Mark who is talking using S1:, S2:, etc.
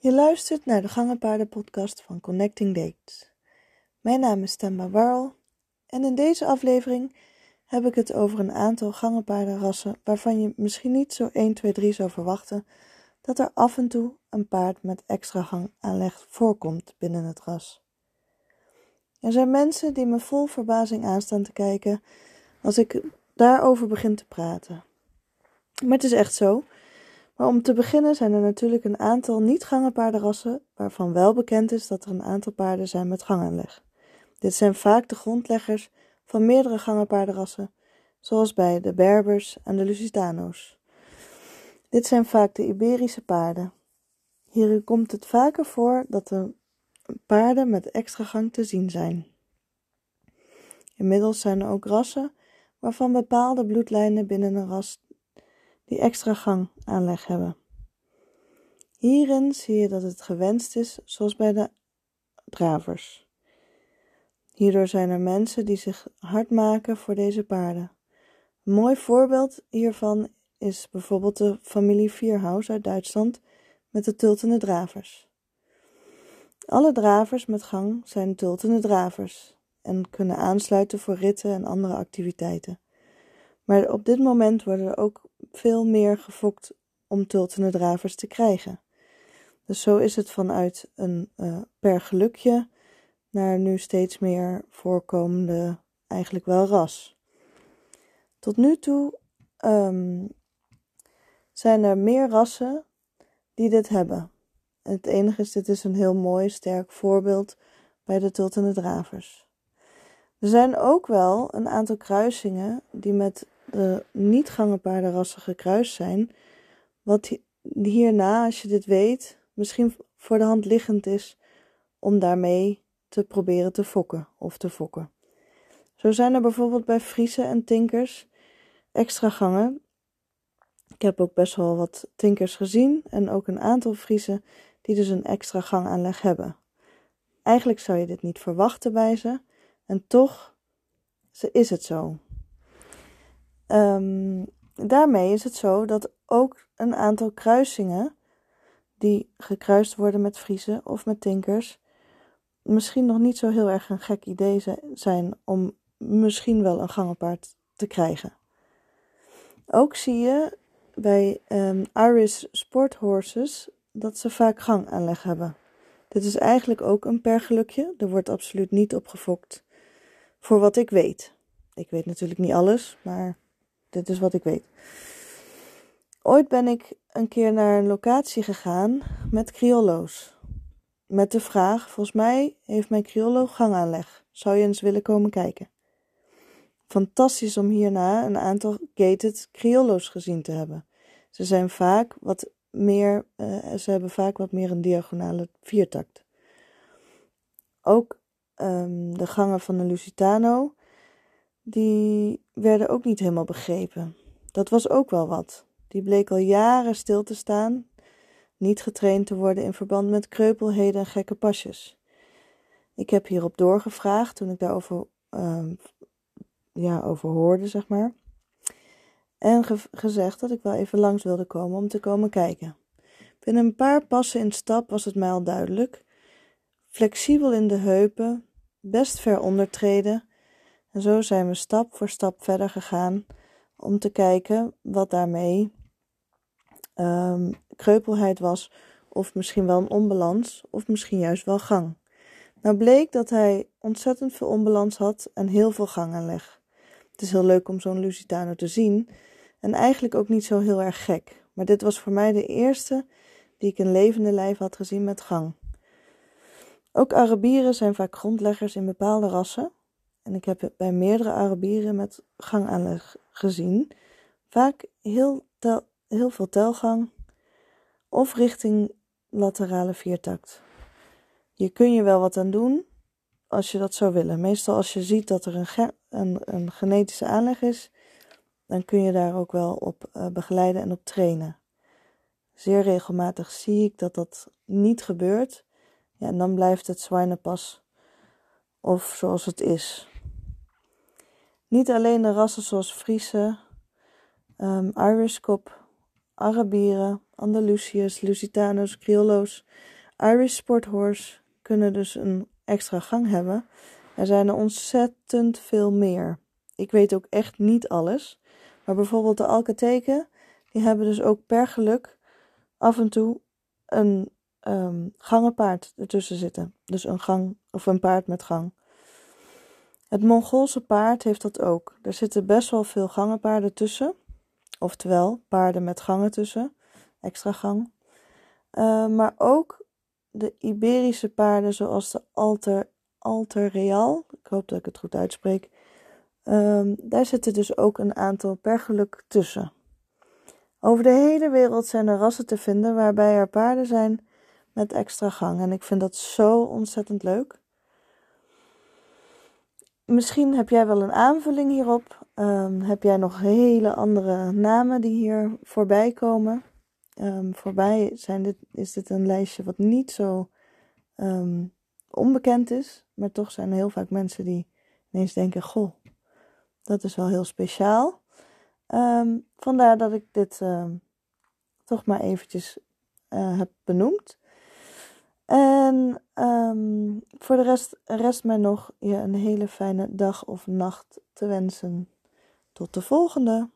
S1: Je luistert naar de Gangenpaarden-podcast van Connecting Dates. Mijn naam is Temba Warrel en in deze aflevering heb ik het over een aantal gangenpaardenrassen waarvan je misschien niet zo 1, 2, 3 zou verwachten dat er af en toe een paard met extra gangaanleg voorkomt binnen het ras. Er zijn mensen die me vol verbazing aanstaan te kijken als ik daarover begin te praten. Maar het is echt zo. Maar om te beginnen zijn er natuurlijk een aantal niet-gangenpaardenrassen waarvan wel bekend is dat er een aantal paarden zijn met gangaanleg. Dit zijn vaak de grondleggers van meerdere gangenpaardenrassen, zoals bij de Berbers en de Lusitano's. Dit zijn vaak de Iberische paarden. Hier komt het vaker voor dat de paarden met extra gang te zien zijn. Inmiddels zijn er ook rassen waarvan bepaalde bloedlijnen binnen een ras die extra gang aanleg hebben. Hierin zie je dat het gewenst is, zoals bij de dravers. Hierdoor zijn er mensen die zich hard maken voor deze paarden. Een mooi voorbeeld hiervan is bijvoorbeeld de familie Vierhaus uit Duitsland met de tultende dravers. Alle dravers met gang zijn tultende dravers en kunnen aansluiten voor ritten en andere activiteiten. Maar op dit moment worden er ook veel meer gefokt om tultende dravers te krijgen. Dus zo is het vanuit een uh, per gelukje naar nu steeds meer voorkomende, eigenlijk wel ras. Tot nu toe um, zijn er meer rassen die dit hebben. Het enige is, dit is een heel mooi, sterk voorbeeld bij de tultende dravers. Er zijn ook wel een aantal kruisingen die met de niet-gangenpaardenrassen gekruist zijn, wat hierna, als je dit weet, misschien voor de hand liggend is om daarmee te proberen te fokken of te fokken. Zo zijn er bijvoorbeeld bij Friese en Tinkers extra gangen. Ik heb ook best wel wat Tinkers gezien en ook een aantal Friese die dus een extra gangaanleg hebben. Eigenlijk zou je dit niet verwachten bij ze, en toch is het zo. Um, daarmee is het zo dat ook een aantal kruisingen die gekruist worden met Friese of met Tinkers misschien nog niet zo heel erg een gek idee zijn om misschien wel een gangenpaard te krijgen. Ook zie je bij um, Irish Sport Horses dat ze vaak gangaanleg hebben. Dit is eigenlijk ook een pergelukje. Er wordt absoluut niet opgefokt voor wat ik weet. Ik weet natuurlijk niet alles, maar dit is wat ik weet. Ooit ben ik een keer naar een locatie gegaan met criollo's. Met de vraag: volgens mij heeft mijn criollo gangaanleg. Zou je eens willen komen kijken? Fantastisch om hierna een aantal gated criollo's gezien te hebben. Ze zijn vaak wat meer, uh, ze hebben vaak wat meer een diagonale viertakt. Ook um, de gangen van de Lusitano die werden ook niet helemaal begrepen. Dat was ook wel wat. Die bleek al jaren stil te staan, niet getraind te worden in verband met kreupelheden en gekke pasjes. Ik heb hierop doorgevraagd toen ik daarover uh, ja, over hoorde, zeg maar. En gezegd dat ik wel even langs wilde komen om te komen kijken. Binnen een paar passen in stap was het mij al duidelijk. Flexibel in de heupen, best ver ondertreden en zo zijn we stap voor stap verder gegaan om te kijken wat daarmee um, kreupelheid was, of misschien wel een onbalans, of misschien juist wel gang. Nou bleek dat hij ontzettend veel onbalans had en heel veel gangaanleg. Het is heel leuk om zo'n Lusitano te zien en eigenlijk ook niet zo heel erg gek. Maar dit was voor mij de eerste die ik in levende lijf had gezien met gang. Ook Arabieren zijn vaak grondleggers in bepaalde rassen, en ik heb bij meerdere Arabieren met gangaanleg gezien. Vaak heel, heel veel telgang of richting laterale viertakt. Je kun je wel wat aan doen als je dat zou willen. Meestal als je ziet dat er een, een, een genetische aanleg is, dan kun je daar ook wel op uh, begeleiden en op trainen. Zeer regelmatig zie ik dat dat niet gebeurt. Ja, en dan blijft het zwijnenpas of zoals het is. Niet alleen de rassen zoals Friese, um, Irish Cop, Arabieren, Andalusiërs, Lusitanos, Criollo's, Irish Sport Horse kunnen dus een extra gang hebben. Er zijn er ontzettend veel meer. Ik weet ook echt niet alles. Maar bijvoorbeeld de Alcateken, die hebben dus ook per geluk af en toe een um, gangenpaard ertussen zitten. Dus een gang of een paard met gang. Het Mongoolse paard heeft dat ook. Er zitten best wel veel gangenpaarden tussen. Oftewel, paarden met gangen tussen. Extra gang. Uh, maar ook de Iberische paarden, zoals de Alter, Alter Real. Ik hoop dat ik het goed uitspreek. Um, daar zitten dus ook een aantal per geluk tussen. Over de hele wereld zijn er rassen te vinden waarbij er paarden zijn met extra gang. En ik vind dat zo ontzettend leuk. Misschien heb jij wel een aanvulling hierop. Um, heb jij nog hele andere namen die hier voorbij komen? Um, voorbij zijn dit, is dit een lijstje wat niet zo um, onbekend is. Maar toch zijn er heel vaak mensen die ineens denken: Goh, dat is wel heel speciaal. vandaar dat ik dit toch maar eventjes uh, heb benoemd. En um, voor de rest rest mij nog je een hele fijne dag of nacht te wensen. Tot de volgende!